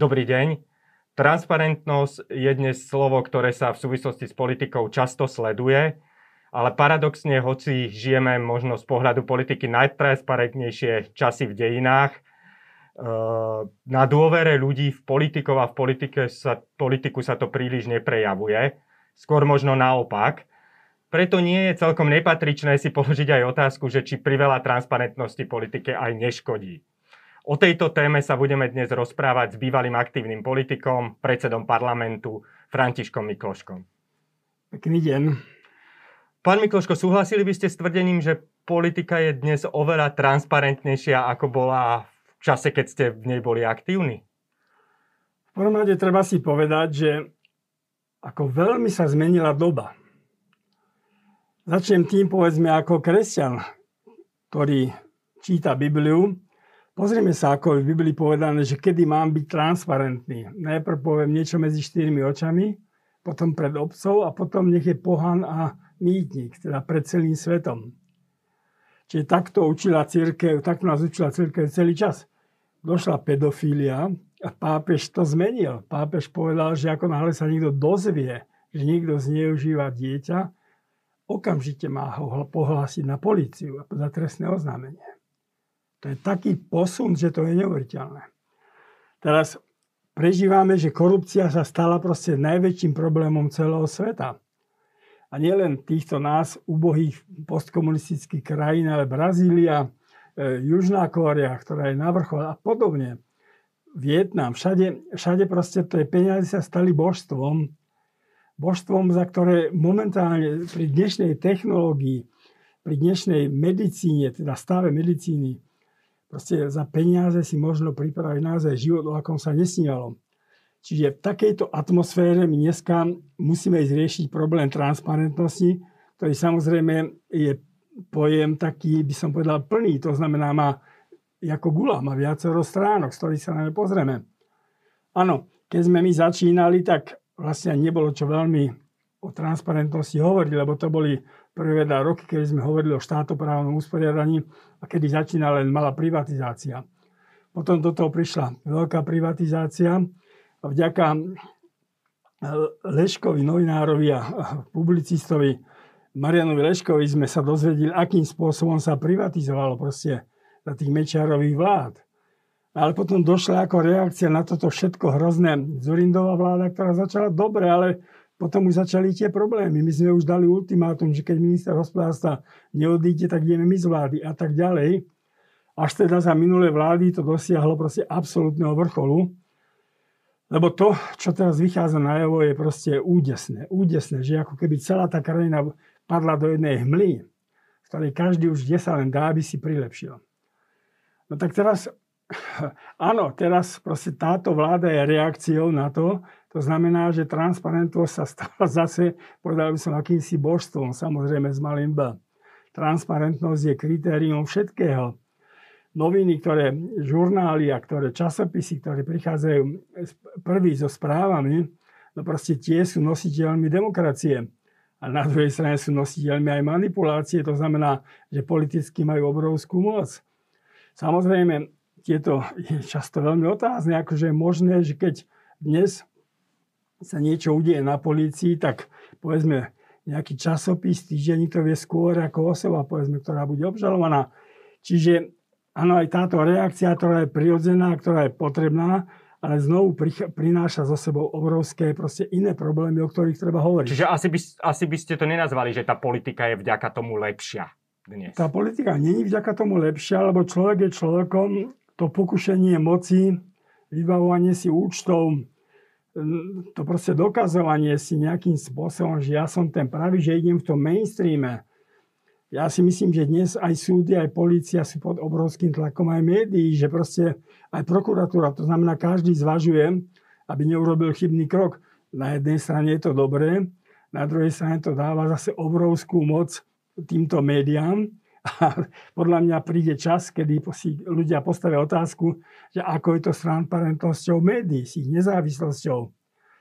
Dobrý deň. Transparentnosť je dnes slovo, ktoré sa v súvislosti s politikou často sleduje, ale paradoxne, hoci žijeme možno z pohľadu politiky najtransparentnejšie časy v dejinách, eh, na dôvere ľudí v politikov a v politike sa, politiku sa to príliš neprejavuje. Skôr možno naopak. Preto nie je celkom nepatričné si položiť aj otázku, že či priveľa transparentnosti politike aj neškodí. O tejto téme sa budeme dnes rozprávať s bývalým aktívnym politikom, predsedom parlamentu Františkom Mikloškom. Pekný deň. Pán Mikloško, súhlasili by ste s tvrdením, že politika je dnes oveľa transparentnejšia, ako bola v čase, keď ste v nej boli aktívni? V prvom rade treba si povedať, že ako veľmi sa zmenila doba. Začnem tým, povedzme, ako kresťan, ktorý číta Bibliu, Pozrieme sa, ako je v Biblii povedané, že kedy mám byť transparentný. Najprv poviem niečo medzi štyrmi očami, potom pred obcov a potom nech je pohan a mýtnik, teda pred celým svetom. Čiže takto učila církev, takto nás učila církev celý čas. Došla pedofília a pápež to zmenil. Pápež povedal, že ako náhle sa niekto dozvie, že niekto zneužíva dieťa, okamžite má ho pohlásiť na políciu a za trestné oznámenie. To je taký posun, že to je neuveriteľné. Teraz prežívame, že korupcia sa stala proste najväčším problémom celého sveta. A nielen týchto nás, ubohých postkomunistických krajín, ale Brazília, e, Južná Kórea, ktorá je na vrchol a podobne. Vietnam, všade, všade proste tie peniaze sa stali božstvom. Božstvom, za ktoré momentálne pri dnešnej technológii, pri dnešnej medicíne, teda stave medicíny, Proste za peniaze si možno pripraviť naozaj život, o akom sa nesnívalo. Čiže v takejto atmosfére my dneska musíme ísť riešiť problém transparentnosti, ktorý samozrejme je pojem taký, by som povedal, plný. To znamená, má ako gula, má viacero stránok, z ktorých sa na ne pozrieme. Áno, keď sme my začínali, tak vlastne nebolo čo veľmi o transparentnosti hovoriť, lebo to boli prvé dva roky, keď sme hovorili o štátoprávnom usporiadaní a kedy začínala len malá privatizácia. Potom do toho prišla veľká privatizácia a vďaka eh, Leškovi, novinárovi a publicistovi Marianovi Leškovi sme sa dozvedeli, akým spôsobom sa privatizovalo proste za tých Mečiarových vlád. Ale potom došla ako reakcia na toto všetko hrozné Zurindová vláda, ktorá začala dobre, ale potom už začali tie problémy. My sme už dali ultimátum, že keď minister hospodárstva neodíde, tak ideme my z vlády a tak ďalej. Až teda za minulé vlády to dosiahlo proste absolútneho vrcholu. Lebo to, čo teraz vychádza na javo, je proste údesné. Údesné, že ako keby celá tá krajina padla do jednej hmly, v ktorej každý už kde sa len dá, aby si prilepšil. No tak teraz, áno, teraz proste táto vláda je reakciou na to, to znamená, že transparentnosť sa stala zase, povedal by som, akýmsi božstvom, samozrejme s malým B. Transparentnosť je kritérium všetkého. Noviny, ktoré žurnály a ktoré časopisy, ktoré prichádzajú prvý so správami, no proste tie sú nositeľmi demokracie. A na druhej strane sú nositeľmi aj manipulácie, to znamená, že politicky majú obrovskú moc. Samozrejme, tieto je často veľmi otázne, akože je možné, že keď dnes sa niečo udeje na polícii, tak povedzme nejaký časopis, týždeň to vie skôr ako osoba, povedzme, ktorá bude obžalovaná. Čiže áno, aj táto reakcia, ktorá je prirodzená, ktorá je potrebná, ale znovu prináša so sebou obrovské proste iné problémy, o ktorých treba hovoriť. Čiže asi by, asi by ste to nenazvali, že tá politika je vďaka tomu lepšia dnes. Tá politika není vďaka tomu lepšia, lebo človek je človekom, to pokušenie moci, vybavovanie si účtov, to proste dokazovanie si nejakým spôsobom, že ja som ten pravý, že idem v tom mainstreame. Ja si myslím, že dnes aj súdy, aj policia sú pod obrovským tlakom aj médií, že proste aj prokuratúra, to znamená, každý zvažuje, aby neurobil chybný krok. Na jednej strane je to dobré, na druhej strane to dáva zase obrovskú moc týmto médiám, a podľa mňa príde čas, kedy si ľudia postavia otázku, že ako je to s transparentnosťou médií, s ich nezávislosťou,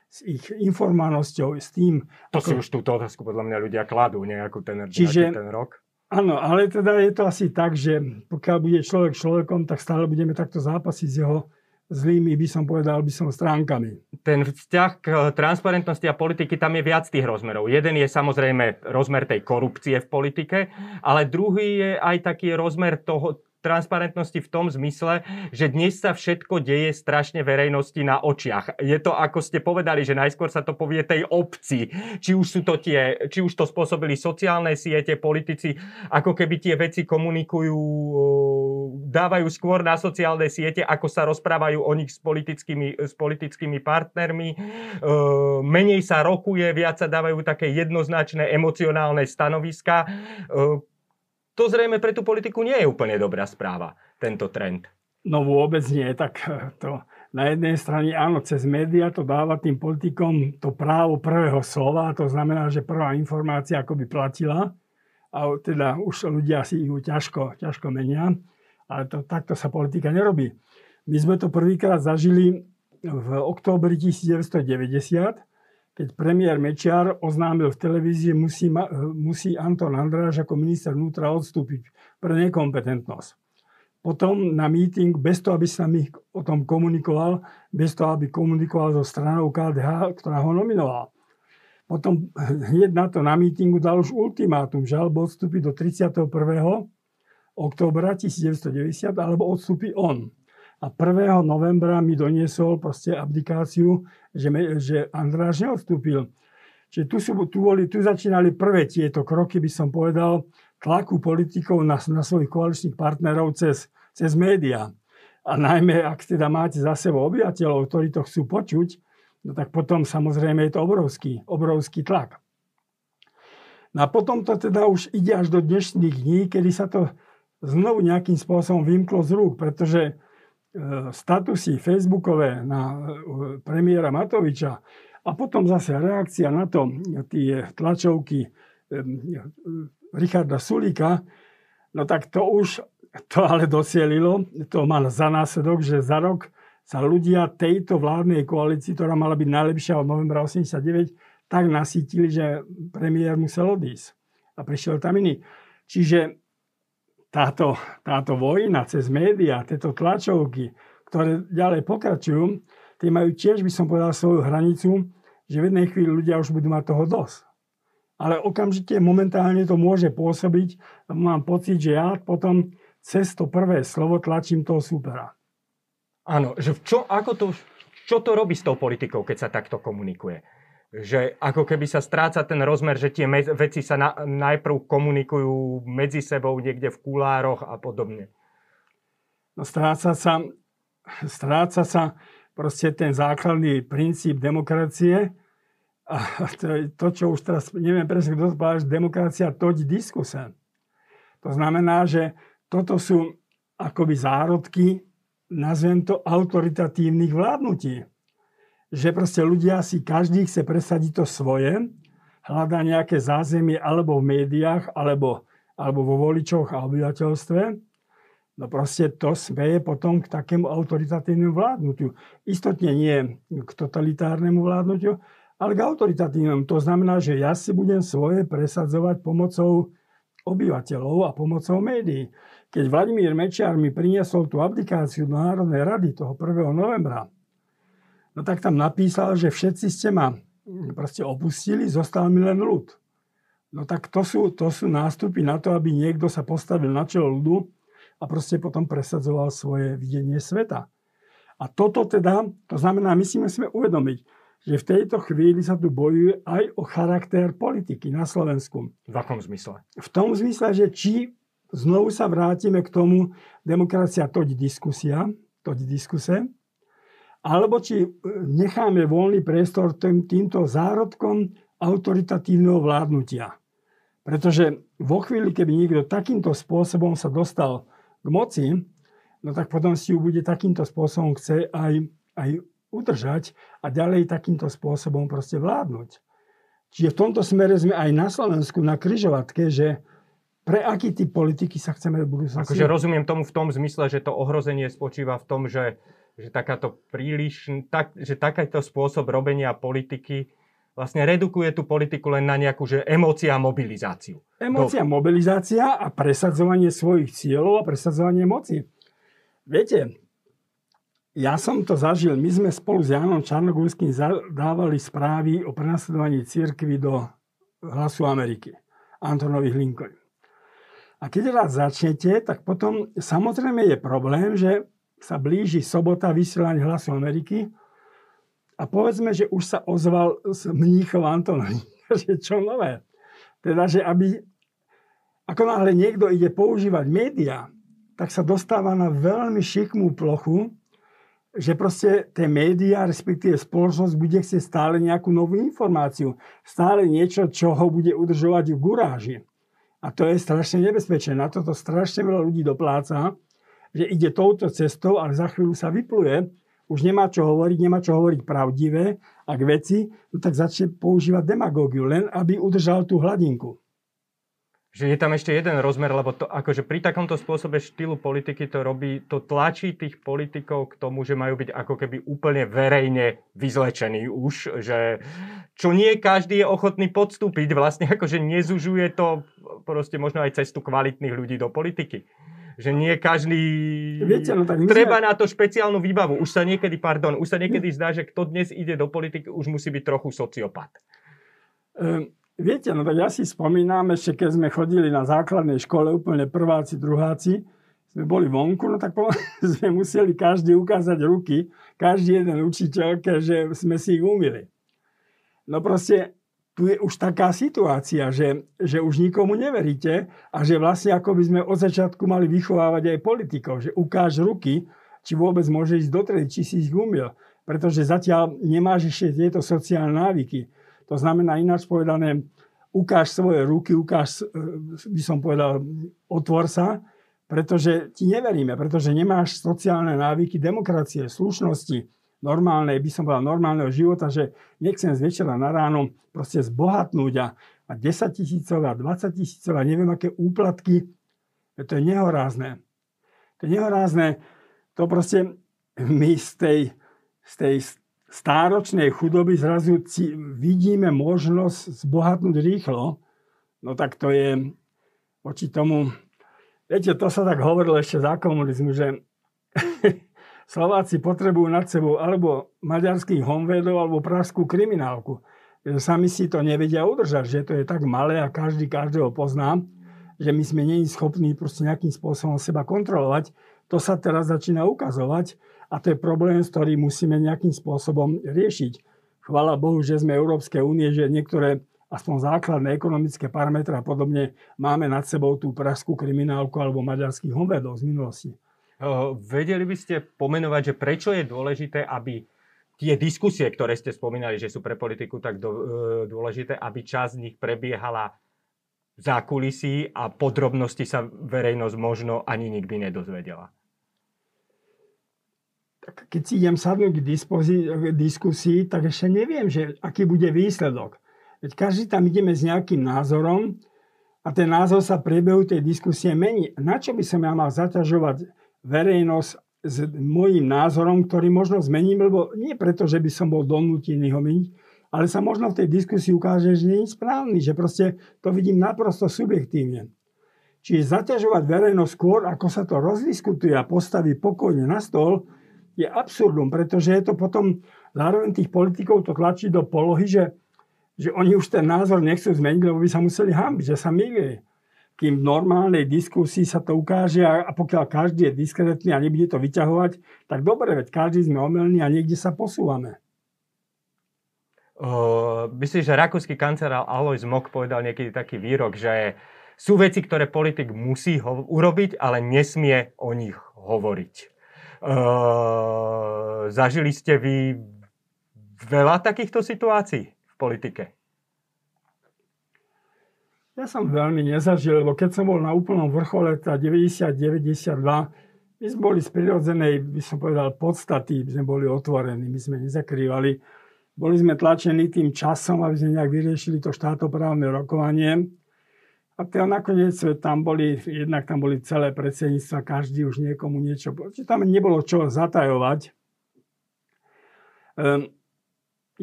s ich informovanosťou, s tým... To ako... si už túto otázku podľa mňa ľudia kladú nejakú ten, Čiže, ten rok. Áno, ale teda je to asi tak, že pokiaľ bude človek človekom, tak stále budeme takto zápasiť s jeho zlými, by som povedal, by som stránkami. Ten vzťah k transparentnosti a politiky, tam je viac tých rozmerov. Jeden je samozrejme rozmer tej korupcie v politike, ale druhý je aj taký rozmer toho, transparentnosti v tom zmysle, že dnes sa všetko deje strašne verejnosti na očiach. Je to, ako ste povedali, že najskôr sa to povie tej obci. Či už, sú to tie, či už to spôsobili sociálne siete, politici, ako keby tie veci komunikujú, dávajú skôr na sociálne siete, ako sa rozprávajú o nich s politickými, s politickými partnermi. Menej sa rokuje, viac sa dávajú také jednoznačné emocionálne stanoviska to zrejme pre tú politiku nie je úplne dobrá správa, tento trend. No vôbec nie. Tak eh, to na jednej strane áno, cez média to dáva tým politikom to právo prvého slova, to znamená, že prvá informácia akoby platila a teda už ľudia si ju ťažko, ťažko menia, ale to, takto sa politika nerobí. My sme to prvýkrát zažili v októbri 1990, keď premiér Mečiar oznámil v televízii, musí, musí Anton Andráš ako minister vnútra odstúpiť pre nekompetentnosť. Potom na meeting, bez toho, aby sa mi o tom komunikoval, bez toho, aby komunikoval so stranou KDH, ktorá ho nominovala. Potom hneď na to na mítingu dal už ultimátum, že alebo odstúpi do 31. októbra 1990, alebo odstúpi on. A 1. novembra mi doniesol proste abdikáciu, že, me, že Andráš neodstúpil. Čiže tu, sú, tu, boli, tu začínali prvé tieto kroky, by som povedal, tlaku politikov na, na svojich koaličných partnerov cez, cez médiá. A najmä, ak teda máte za sebou obyvateľov, ktorí to chcú počuť, no tak potom samozrejme je to obrovský, obrovský tlak. No a potom to teda už ide až do dnešných dní, kedy sa to znovu nejakým spôsobom vymklo z rúk, pretože statusy facebookové na e, premiéra Matoviča a potom zase reakcia na to, tie tlačovky e, Richarda Sulíka, no tak to už to ale dosielilo, to má za následok, že za rok sa ľudia tejto vládnej koalícii, ktorá mala byť najlepšia od novembra 89, tak nasítili, že premiér musel odísť. A prišiel tam iný. Čiže táto, táto vojna cez médiá, tieto tlačovky, ktoré ďalej pokračujú, tie majú tiež, by som povedal, svoju hranicu, že v jednej chvíli ľudia už budú mať toho dosť. Ale okamžite momentálne to môže pôsobiť, mám pocit, že ja potom cez to prvé slovo tlačím toho supera. Áno, že čo, ako to, čo to robí s tou politikou, keď sa takto komunikuje? Že ako keby sa stráca ten rozmer, že tie veci sa na, najprv komunikujú medzi sebou niekde v kulároch a podobne. No stráca sa, stráca sa proste ten základný princíp demokracie a to, to čo už teraz neviem presne, kto to povedal, že demokracia toť diskuse. To znamená, že toto sú akoby zárodky, nazvem to, autoritatívnych vládnutí že proste ľudia si každý chce presadiť to svoje, hľadá nejaké zázemie alebo v médiách, alebo, alebo vo voličoch a obyvateľstve. No proste to smeje potom k takému autoritatívnemu vládnutiu. Istotne nie k totalitárnemu vládnutiu, ale k autoritatívnemu. To znamená, že ja si budem svoje presadzovať pomocou obyvateľov a pomocou médií. Keď Vladimír Mečiar mi priniesol tú abdikáciu do Národnej rady toho 1. novembra, no tak tam napísal, že všetci ste ma proste opustili, zostal mi len ľud. No tak to sú, to sú nástupy na to, aby niekto sa postavil na čelo ľudu a proste potom presadzoval svoje videnie sveta. A toto teda, to znamená, my si musíme uvedomiť, že v tejto chvíli sa tu bojuje aj o charakter politiky na Slovensku. V akom zmysle? V tom zmysle, že či znovu sa vrátime k tomu, demokracia toť diskusia, toť diskuse, alebo či e, necháme voľný priestor tým, týmto zárodkom autoritatívneho vládnutia. Pretože vo chvíli, keby niekto takýmto spôsobom sa dostal k moci, no tak potom si ju bude takýmto spôsobom chce aj, aj udržať a ďalej takýmto spôsobom proste vládnuť. Čiže v tomto smere sme aj na Slovensku na kryžovatke, že pre aký typ politiky sa chceme v budúcnosti... Akože rozumiem tomu v tom zmysle, že to ohrozenie spočíva v tom, že že takáto príliš, tak, že takýto spôsob robenia politiky vlastne redukuje tú politiku len na nejakú že emócia a mobilizáciu. Emócia, Do... mobilizácia a presadzovanie svojich cieľov a presadzovanie moci. Viete, ja som to zažil. My sme spolu s Jánom Čarnogórským dávali správy o prenasledovaní církvy do hlasu Ameriky. Antonových Lincoln. A keď raz začnete, tak potom samozrejme je problém, že sa blíži sobota vysielania hlasu Ameriky a povedzme, že už sa ozval z mníchov Antonovi. že čo nové. Teda, že aby ako náhle niekto ide používať médiá, tak sa dostáva na veľmi šikmú plochu, že proste tie médiá, respektíve spoločnosť bude chcieť stále nejakú novú informáciu. Stále niečo, čo ho bude udržovať v guráži. A to je strašne nebezpečné. Na toto strašne veľa ľudí dopláca, že ide touto cestou, ale za chvíľu sa vypluje, už nemá čo hovoriť, nemá čo hovoriť pravdivé a k veci, no tak začne používať demagógiu, len aby udržal tú hladinku že je tam ešte jeden rozmer, lebo to, akože pri takomto spôsobe štýlu politiky to robí, to tlačí tých politikov k tomu, že majú byť ako keby úplne verejne vyzlečení už, že čo nie každý je ochotný podstúpiť, vlastne akože nezužuje to proste možno aj cestu kvalitných ľudí do politiky. Že nie každý... Viete, no tak treba na to špeciálnu výbavu. Už sa niekedy, pardon, už sa niekedy zdá, že kto dnes ide do politiky, už musí byť trochu sociopat. Um Viete, no tak ja si spomínam, ešte keď sme chodili na základnej škole, úplne prváci, druháci, sme boli vonku, no tak sme museli každý ukázať ruky, každý jeden učiteľke, že sme si ich umili. No proste tu je už taká situácia, že, že už nikomu neveríte a že vlastne ako by sme od začiatku mali vychovávať aj politikov, že ukáž ruky, či vôbec môže ísť do tredy, či si ich umil. Pretože zatiaľ nemáš ešte tieto sociálne návyky to znamená ináč povedané, ukáž svoje ruky, ukáž, e, by som povedal, otvor sa, pretože ti neveríme, pretože nemáš sociálne návyky demokracie, slušnosti, normálnej, by som povedal, normálneho života, že nechcem z večera na ráno proste zbohatnúť a, a 10 tisícov a 20 tisícov a neviem aké úplatky. To je nehorázne. To je nehorázne. To proste my z tej, z tej stáročnej chudoby zrazu vidíme možnosť zbohatnúť rýchlo, no tak to je voči tomu... Viete, to sa tak hovorilo ešte za komunizmu, že Slováci potrebujú nad sebou alebo maďarských honvedov, alebo pražskú kriminálku. Že sami si to nevedia udržať, že to je tak malé a každý každého pozná, že my sme není schopní proste nejakým spôsobom seba kontrolovať. To sa teraz začína ukazovať a to je problém, s ktorým musíme nejakým spôsobom riešiť. Chvala Bohu, že sme Európskej únie, že niektoré aspoň základné ekonomické parametre a podobne máme nad sebou tú pražskú kriminálku alebo maďarských honvedov z minulosti. Vedeli by ste pomenovať, že prečo je dôležité, aby tie diskusie, ktoré ste spomínali, že sú pre politiku tak e, dôležité, aby časť z nich prebiehala v zákulisí a podrobnosti sa verejnosť možno ani nikdy nedozvedela? keď si idem sadnúť k, k diskusii, tak ešte neviem, že aký bude výsledok. Veď každý tam ideme s nejakým názorom a ten názor sa priebehu tej diskusie mení. Na čo by som ja mal zaťažovať verejnosť s môjim názorom, ktorý možno zmením, lebo nie preto, že by som bol donútený ho meniť, ale sa možno v tej diskusii ukáže, že nie je správny, že proste to vidím naprosto subjektívne. Čiže zaťažovať verejnosť skôr, ako sa to rozdiskutuje a postaví pokojne na stôl, je absurdum, pretože je to potom zároveň tých politikov to tlačí do polohy, že, že oni už ten názor nechcú zmeniť, lebo by sa museli hambiť, že sa milí. Kým v normálnej diskusii sa to ukáže a, pokiaľ každý je diskrétny a nebude to vyťahovať, tak dobre, veď každý sme omelní a niekde sa posúvame. Uh, myslím, že rakúsky kancelár Alois Mok povedal niekedy taký výrok, že sú veci, ktoré politik musí ho- urobiť, ale nesmie o nich hovoriť. Uh, zažili ste vy veľa takýchto situácií v politike? Ja som veľmi nezažil, lebo keď som bol na úplnom vrchole, tá 90-92, my sme boli z prirodzenej, by som povedal, podstaty, my sme boli otvorení, my sme nezakrývali. Boli sme tlačení tým časom, aby sme nejak vyriešili to štátoprávne rokovanie. A teda nakoniec tam boli, jednak tam boli celé predsedníctva, každý už niekomu niečo, či tam nebolo čo zatajovať. Um,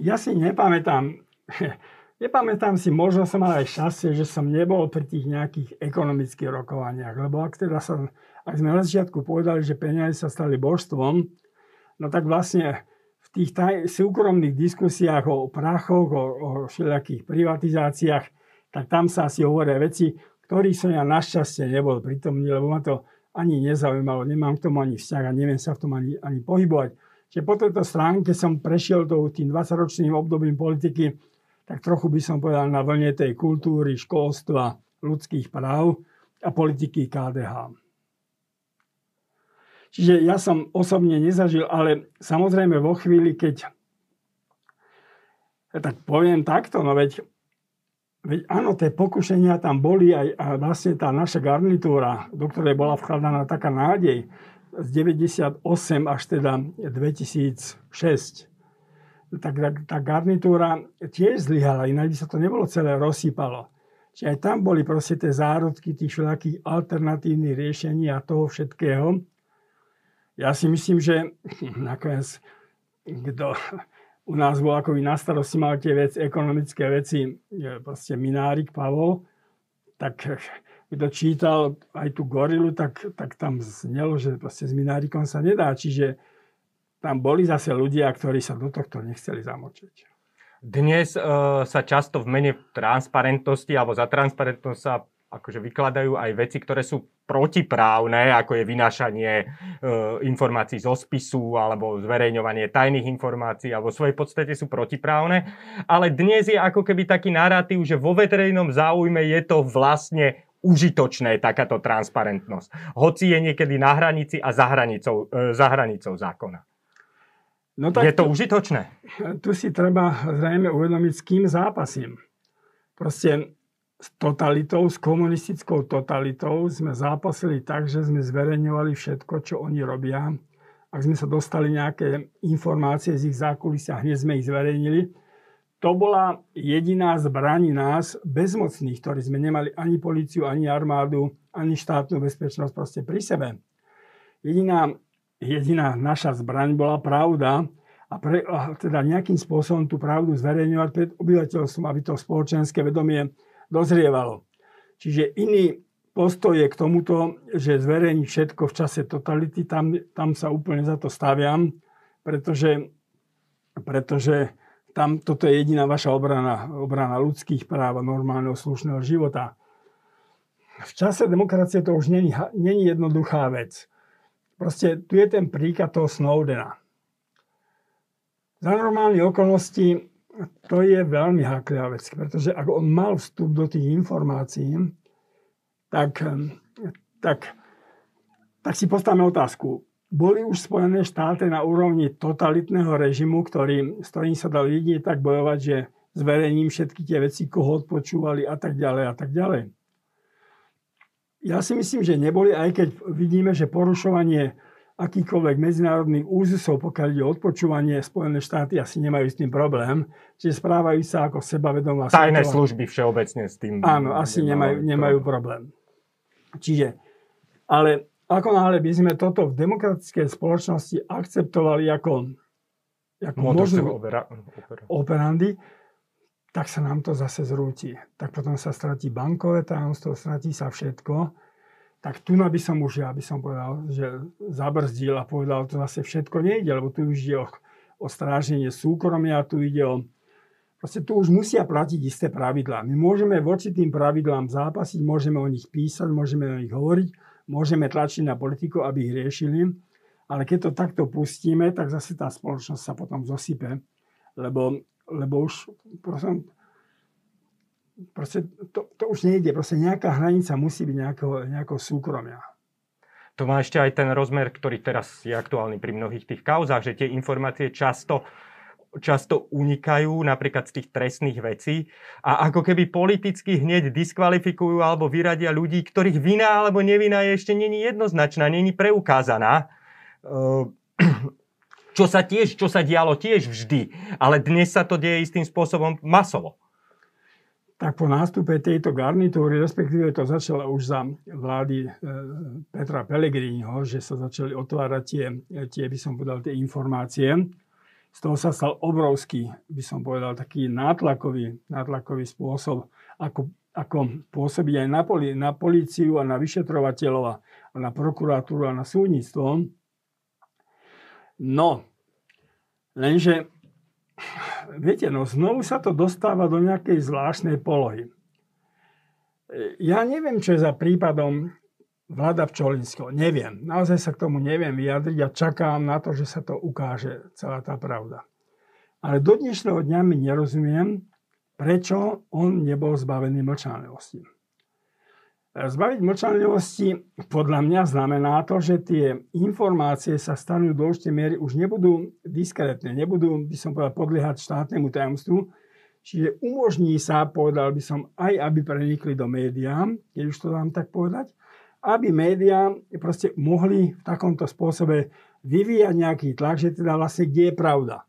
ja si nepamätám, nepamätám si, možno som mal aj šťastie, že som nebol pri tých nejakých ekonomických rokovaniach, lebo ak teda sa, ak sme na začiatku povedali, že peniaze sa stali božstvom, No tak vlastne v tých taj- súkromných diskusiách o prachoch, o, o všelijakých privatizáciách, tak tam sa asi hovoria veci, ktorých som ja našťastie nebol pritomný, lebo ma to ani nezaujímalo, nemám k tomu ani vzťah a neviem sa v tom ani, ani pohybovať. Čiže po tejto stránke som prešiel tou tým 20-ročným obdobím politiky, tak trochu by som povedal na vlne tej kultúry, školstva, ľudských práv a politiky KDH. Čiže ja som osobne nezažil, ale samozrejme vo chvíli, keď tak poviem takto, no veď Veď áno, tie pokušenia tam boli aj a vlastne tá naša garnitúra, do ktorej bola vkladaná taká nádej z 98 až teda 2006. Tak tá garnitúra tiež zlyhala, inak by sa to nebolo celé rozsýpalo. Čiže aj tam boli proste tie zárodky tých všetkých alternatívnych riešení a toho všetkého. Ja si myslím, že nakoniec kto u nás bol ako na starosti mal tie veci, ekonomické veci, proste Minárik Pavol, tak kto čítal aj tú gorilu, tak, tak tam znelo, že proste s Minárikom sa nedá. Čiže tam boli zase ľudia, ktorí sa do tohto nechceli zamočiť. Dnes e, sa často v mene transparentnosti alebo za transparentnosť sa akože vykladajú aj veci, ktoré sú protiprávne, ako je vynášanie e, informácií zo spisu alebo zverejňovanie tajných informácií alebo v svojej podstate sú protiprávne. Ale dnes je ako keby taký narratív, že vo verejnom záujme je to vlastne užitočné takáto transparentnosť. Hoci je niekedy na hranici a za hranicou, e, za hranicou zákona. No tak je to tu, užitočné? Tu si treba zrejme uvedomiť, s kým zápasím. Proste s totalitou, s komunistickou totalitou sme zápasili tak, že sme zverejňovali všetko, čo oni robia. Ak sme sa dostali nejaké informácie z ich zákulisia, hneď sme ich zverejnili. To bola jediná zbraň nás, bezmocných, ktorí sme nemali ani policiu, ani armádu, ani štátnu bezpečnosť proste pri sebe. Jediná, jediná naša zbraň bola pravda a, pre, a teda nejakým spôsobom tú pravdu zverejňovať pred obyvateľstvom, aby to spoločenské vedomie dozrievalo. Čiže iný postoj je k tomuto, že zverejní všetko v čase totality, tam, tam sa úplne za to staviam, pretože, pretože tam toto je jediná vaša obrana, obrana ľudských práv a normálneho slušného života. V čase demokracie to už není, není jednoduchá vec. Proste tu je ten príklad toho Snowdena. Za normálne okolnosti to je veľmi háklivá vec, pretože ak on mal vstup do tých informácií, tak, tak, tak si postavme otázku. Boli už Spojené štáty na úrovni totalitného režimu, ktorý, s ktorým sa dal jedine tak bojovať, že zverejním všetky tie veci, koho odpočúvali a tak ďalej a tak ďalej. Ja si myslím, že neboli, aj keď vidíme, že porušovanie akýkoľvek medzinárodných úzusov, pokiaľ ide o odpočúvanie, Spojené štáty asi nemajú s tým problém, čiže správajú sa ako sebavedomá. Tajné svetová. služby všeobecne s tým. Áno, asi nemajú, nemajú problém. Čiže, ale ako náhle by sme toto v demokratickej spoločnosti akceptovali ako, ako možnú opera, opera. operandy, tak sa nám to zase zrúti. Tak potom sa stratí bankové tajomstvo, stratí sa všetko tak tu by som už, ja by som povedal, že zabrzdil a povedal, to zase všetko nejde, lebo tu už ide o, o stráženie súkromia, tu ide o... Proste tu už musia platiť isté pravidlá. My môžeme voči tým pravidlám zápasiť, môžeme o nich písať, môžeme o nich hovoriť, môžeme tlačiť na politiku, aby ich riešili, ale keď to takto pustíme, tak zase tá spoločnosť sa potom zosype, lebo, lebo už prosím, proste to, to už nejde. Proste nejaká hranica musí byť nejakého, nejakého súkromia. To má ešte aj ten rozmer, ktorý teraz je aktuálny pri mnohých tých kauzách, že tie informácie často často unikajú napríklad z tých trestných vecí a ako keby politicky hneď diskvalifikujú alebo vyradia ľudí, ktorých vina alebo nevina je ešte není jednoznačná, není preukázaná. Ehm, čo sa tiež, čo sa dialo tiež vždy, ale dnes sa to deje istým spôsobom masovo tak po nástupe tejto garnitúry, respektíve to začalo už za vlády e, Petra Pellegriniho, že sa začali otvárať tie, tie, by som povedal, tie informácie. Z toho sa stal obrovský, by som povedal, taký nátlakový, nátlakový spôsob, ako, ako pôsobiť aj na, poli, na políciu a na vyšetrovateľov a na prokuratúru a na súdnictvo. No, lenže, viete, no znovu sa to dostáva do nejakej zvláštnej polohy. Ja neviem, čo je za prípadom vláda Pčolinského. Neviem. Naozaj sa k tomu neviem vyjadriť a čakám na to, že sa to ukáže celá tá pravda. Ale do dnešného dňa mi nerozumiem, prečo on nebol zbavený mlčanlivosti. Zbaviť mlčanlivosti podľa mňa znamená to, že tie informácie sa stanú do určitej miery už nebudú diskrétne, nebudú, by som povedal, podliehať štátnemu tajomstvu, čiže umožní sa, povedal by som, aj aby prenikli do médiá, keď už to dám tak povedať, aby médiá proste mohli v takomto spôsobe vyvíjať nejaký tlak, že teda vlastne kde je pravda.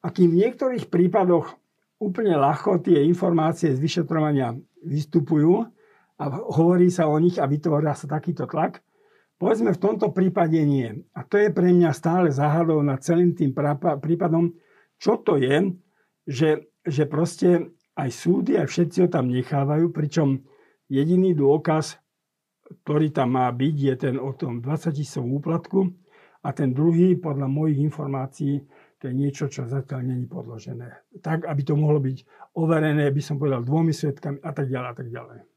A kým v niektorých prípadoch úplne ľahko tie informácie z vyšetrovania vystupujú, a hovorí sa o nich a vytvoria sa takýto tlak. Povedzme v tomto prípade nie. A to je pre mňa stále záhadou nad celým tým prípadom, čo to je, že, že proste aj súdy, aj všetci ho tam nechávajú, pričom jediný dôkaz, ktorý tam má byť, je ten o tom 20 tisícovom úplatku a ten druhý, podľa mojich informácií, to je niečo, čo zatiaľ není podložené. Tak, aby to mohlo byť overené, by som povedal, dvomi svetkami a tak ďalej a tak ďalej.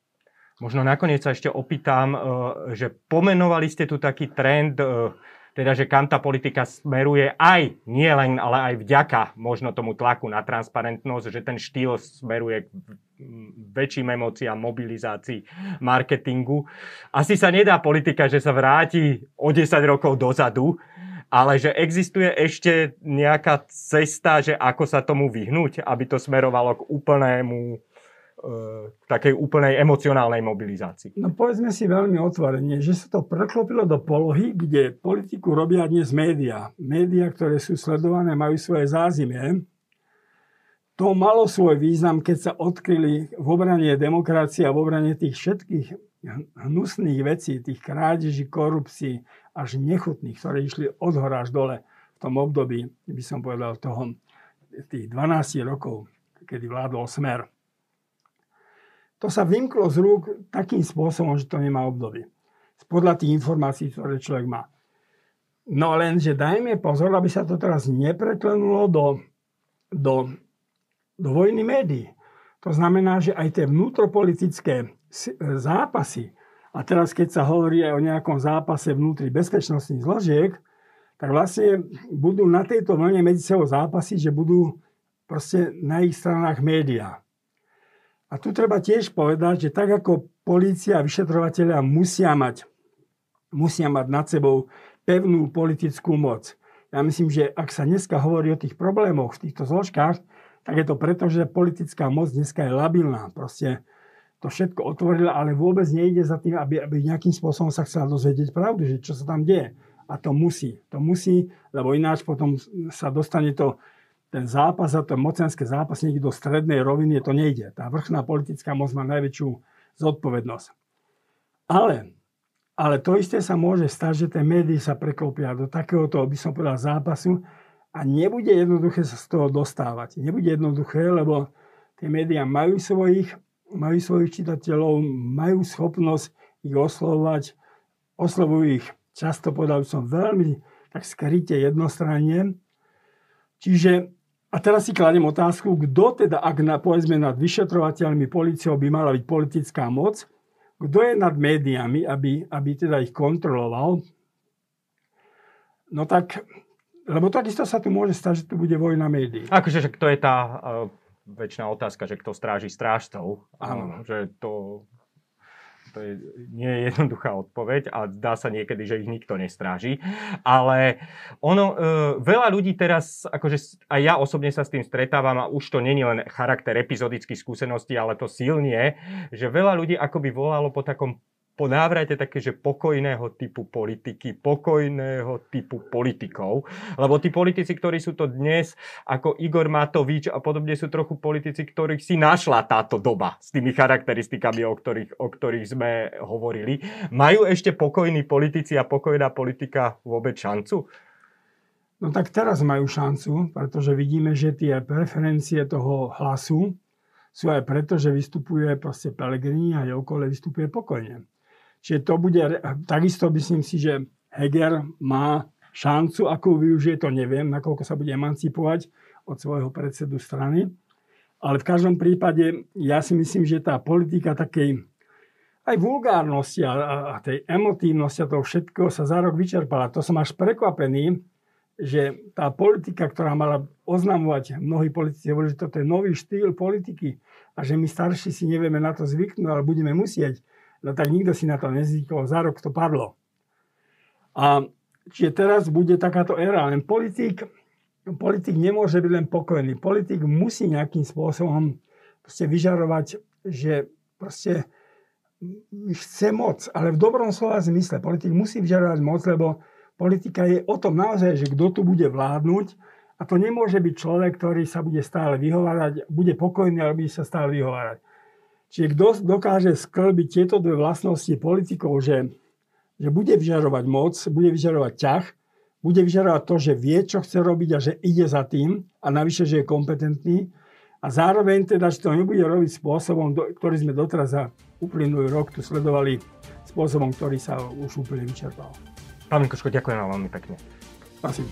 Možno nakoniec sa ešte opýtam, e, že pomenovali ste tu taký trend, e, teda že kam tá politika smeruje aj, nie len, ale aj vďaka možno tomu tlaku na transparentnosť, že ten štýl smeruje k väčším emóciám, mobilizácii, marketingu. Asi sa nedá politika, že sa vráti o 10 rokov dozadu, ale že existuje ešte nejaká cesta, že ako sa tomu vyhnúť, aby to smerovalo k úplnému k takej úplnej emocionálnej mobilizácii. No povedzme si veľmi otvorene, že sa to preklopilo do polohy, kde politiku robia dnes médiá. Médiá, ktoré sú sledované, majú svoje zázimie. To malo svoj význam, keď sa odkryli v obrane demokracie a v obrane tých všetkých hnusných vecí, tých krádeží, korupcií, až nechutných, ktoré išli od hora až dole v tom období, by som povedal, toho, tých 12 rokov, kedy vládol smer to sa vymklo z rúk takým spôsobom, že to nemá obdobie. Podľa tých informácií, ktoré človek má. No lenže dajme pozor, aby sa to teraz nepreklenulo do, do, do vojny médií. To znamená, že aj tie vnútropolitické zápasy, a teraz keď sa hovorí aj o nejakom zápase vnútri bezpečnostných zložiek, tak vlastne budú na tejto vlne medzi sebou zápasy, že budú proste na ich stranách médiá. A tu treba tiež povedať, že tak ako policia a vyšetrovateľia musia mať, musia mať nad sebou pevnú politickú moc. Ja myslím, že ak sa dneska hovorí o tých problémoch v týchto zložkách, tak je to preto, že politická moc dneska je labilná. Proste to všetko otvorila, ale vôbec nejde za tým, aby, aby nejakým spôsobom sa chcela dozvedieť pravdu, že čo sa tam deje. A to musí. To musí, lebo ináč potom sa dostane to ten zápas a to mocenské zápas niekde do strednej roviny, to nejde. Tá vrchná politická moc má najväčšiu zodpovednosť. Ale, ale to isté sa môže stať, že tie médií sa preklopia do takéhoto, by som povedal, zápasu a nebude jednoduché sa z toho dostávať. Nebude jednoduché, lebo tie médiá majú svojich, majú svojich čitateľov, majú schopnosť ich oslovovať, oslovujú ich často, povedal som, veľmi tak skryte jednostranne. Čiže a teraz si kladem otázku, kto teda, ak na, povedzme nad vyšetrovateľmi policiou by mala byť politická moc, kto je nad médiami, aby, aby teda ich kontroloval. No tak, lebo takisto sa tu môže stať, že tu bude vojna médií. Akože, že kto je tá uh, väčšiná otázka, že kto stráži strážcov. Áno. Že to to je, nie je jednoduchá odpoveď a dá sa niekedy, že ich nikto nestráži. Ale ono, e, veľa ľudí teraz, akože aj ja osobne sa s tým stretávam a už to není len charakter epizodických skúseností, ale to silnie, že veľa ľudí akoby volalo po takom po návrate také, že pokojného typu politiky, pokojného typu politikov. Lebo tí politici, ktorí sú to dnes, ako Igor Matovič a podobne sú trochu politici, ktorých si našla táto doba s tými charakteristikami, o ktorých, o ktorých sme hovorili. Majú ešte pokojní politici a pokojná politika vôbec šancu? No tak teraz majú šancu, pretože vidíme, že tie preferencie toho hlasu sú aj preto, že vystupuje proste Pelegrini a okolo vystupuje pokojne. Čiže to bude, takisto myslím si, že Heger má šancu, ako využije, to neviem, nakoľko sa bude emancipovať od svojho predsedu strany. Ale v každom prípade ja si myslím, že tá politika takej aj vulgárnosti a, a tej emotívnosti a toho všetkého sa za rok vyčerpala. To som až prekvapený, že tá politika, ktorá mala oznamovať, mnohí politici hovorili, že toto je nový štýl politiky a že my starší si nevieme na to zvyknúť, ale budeme musieť. No tak nikto si na to nezvykol, za rok to padlo. A čiže teraz bude takáto éra, len politik, politik nemôže byť len pokojný. Politik musí nejakým spôsobom vyžarovať, že proste chce moc, ale v dobrom slova zmysle. Politik musí vyžarovať moc, lebo Politika je o tom naozaj, že kto tu bude vládnuť a to nemôže byť človek, ktorý sa bude stále vyhovárať, bude pokojný, ale bude sa stále vyhovárať. Čiže kto dokáže sklbiť tieto dve vlastnosti politikov, že, že bude vyžarovať moc, bude vyžarovať ťah, bude vyžarovať to, že vie, čo chce robiť a že ide za tým a navyše, že je kompetentný a zároveň teda, že to nebude robiť spôsobom, ktorý sme doteraz za uplynulý rok tu sledovali, spôsobom, ktorý sa už úplne vyčerpal. Pán Mikuško, ďakujem vám veľmi pekne. Spasím.